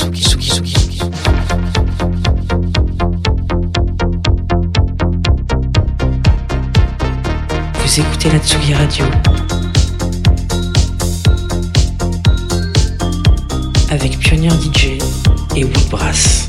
Vous écoutez la Tsugi Radio avec Pionnier DJ et Woodbrass.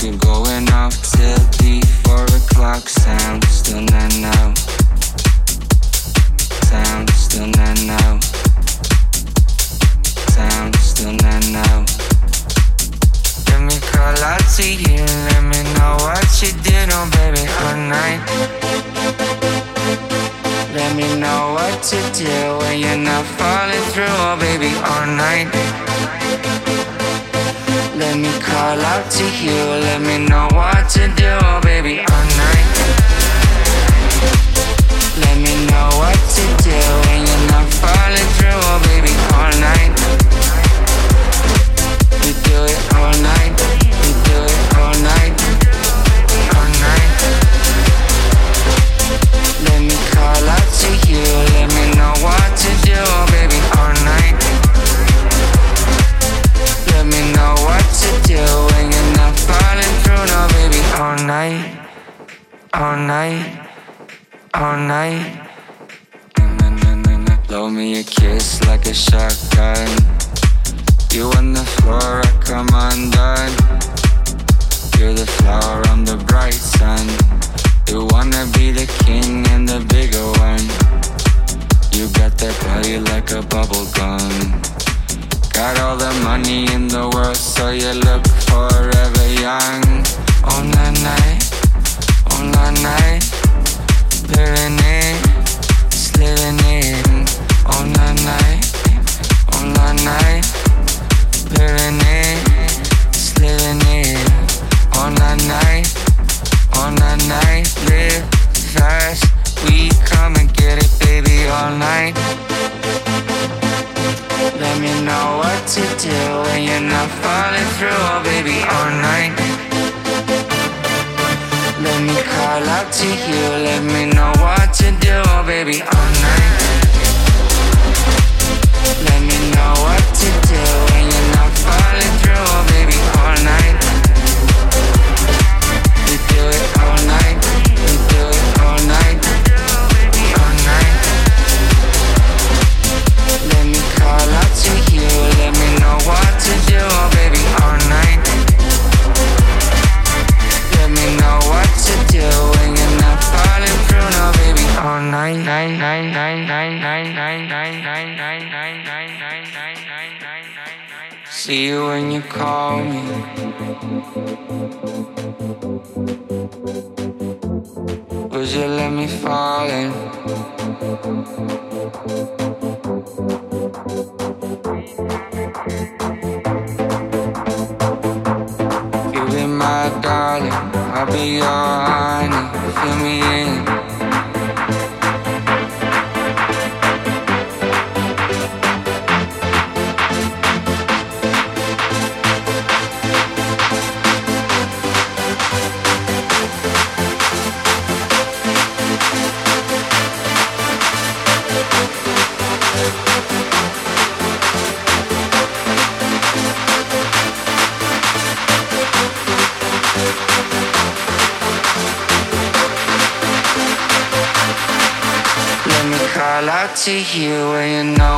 been going off till the four o'clock sound. Still not now. Sound still not now. Sound still not now. Let me call out to you. Let me know what you did, oh baby, all night. Let me know what to do when you're not falling through, oh baby, all night. Let me call out to you, let me know what to do, baby, all night. Let me know what to do when you're not falling through, baby, all night. We do it all night. night, all night, all night. Blow me a kiss like a shotgun. You on the floor, I come undone. You're the flower, on the bright sun. You wanna be the king and the bigger one. You got that body like a bubble gun. Got all the money in the world, so you look forever young. Night, night. Living it, it. Night, night. Living it, it. Night, night. Live fast, we come and get it, baby, all night. Let me know what to do when you're not falling through, oh baby, all night. Call out to you, let me know what to do, baby, all night. Let me know what to do when you're not falling when you call me. Would you let me fall in? You be my darling, I'll be your to hear when you know.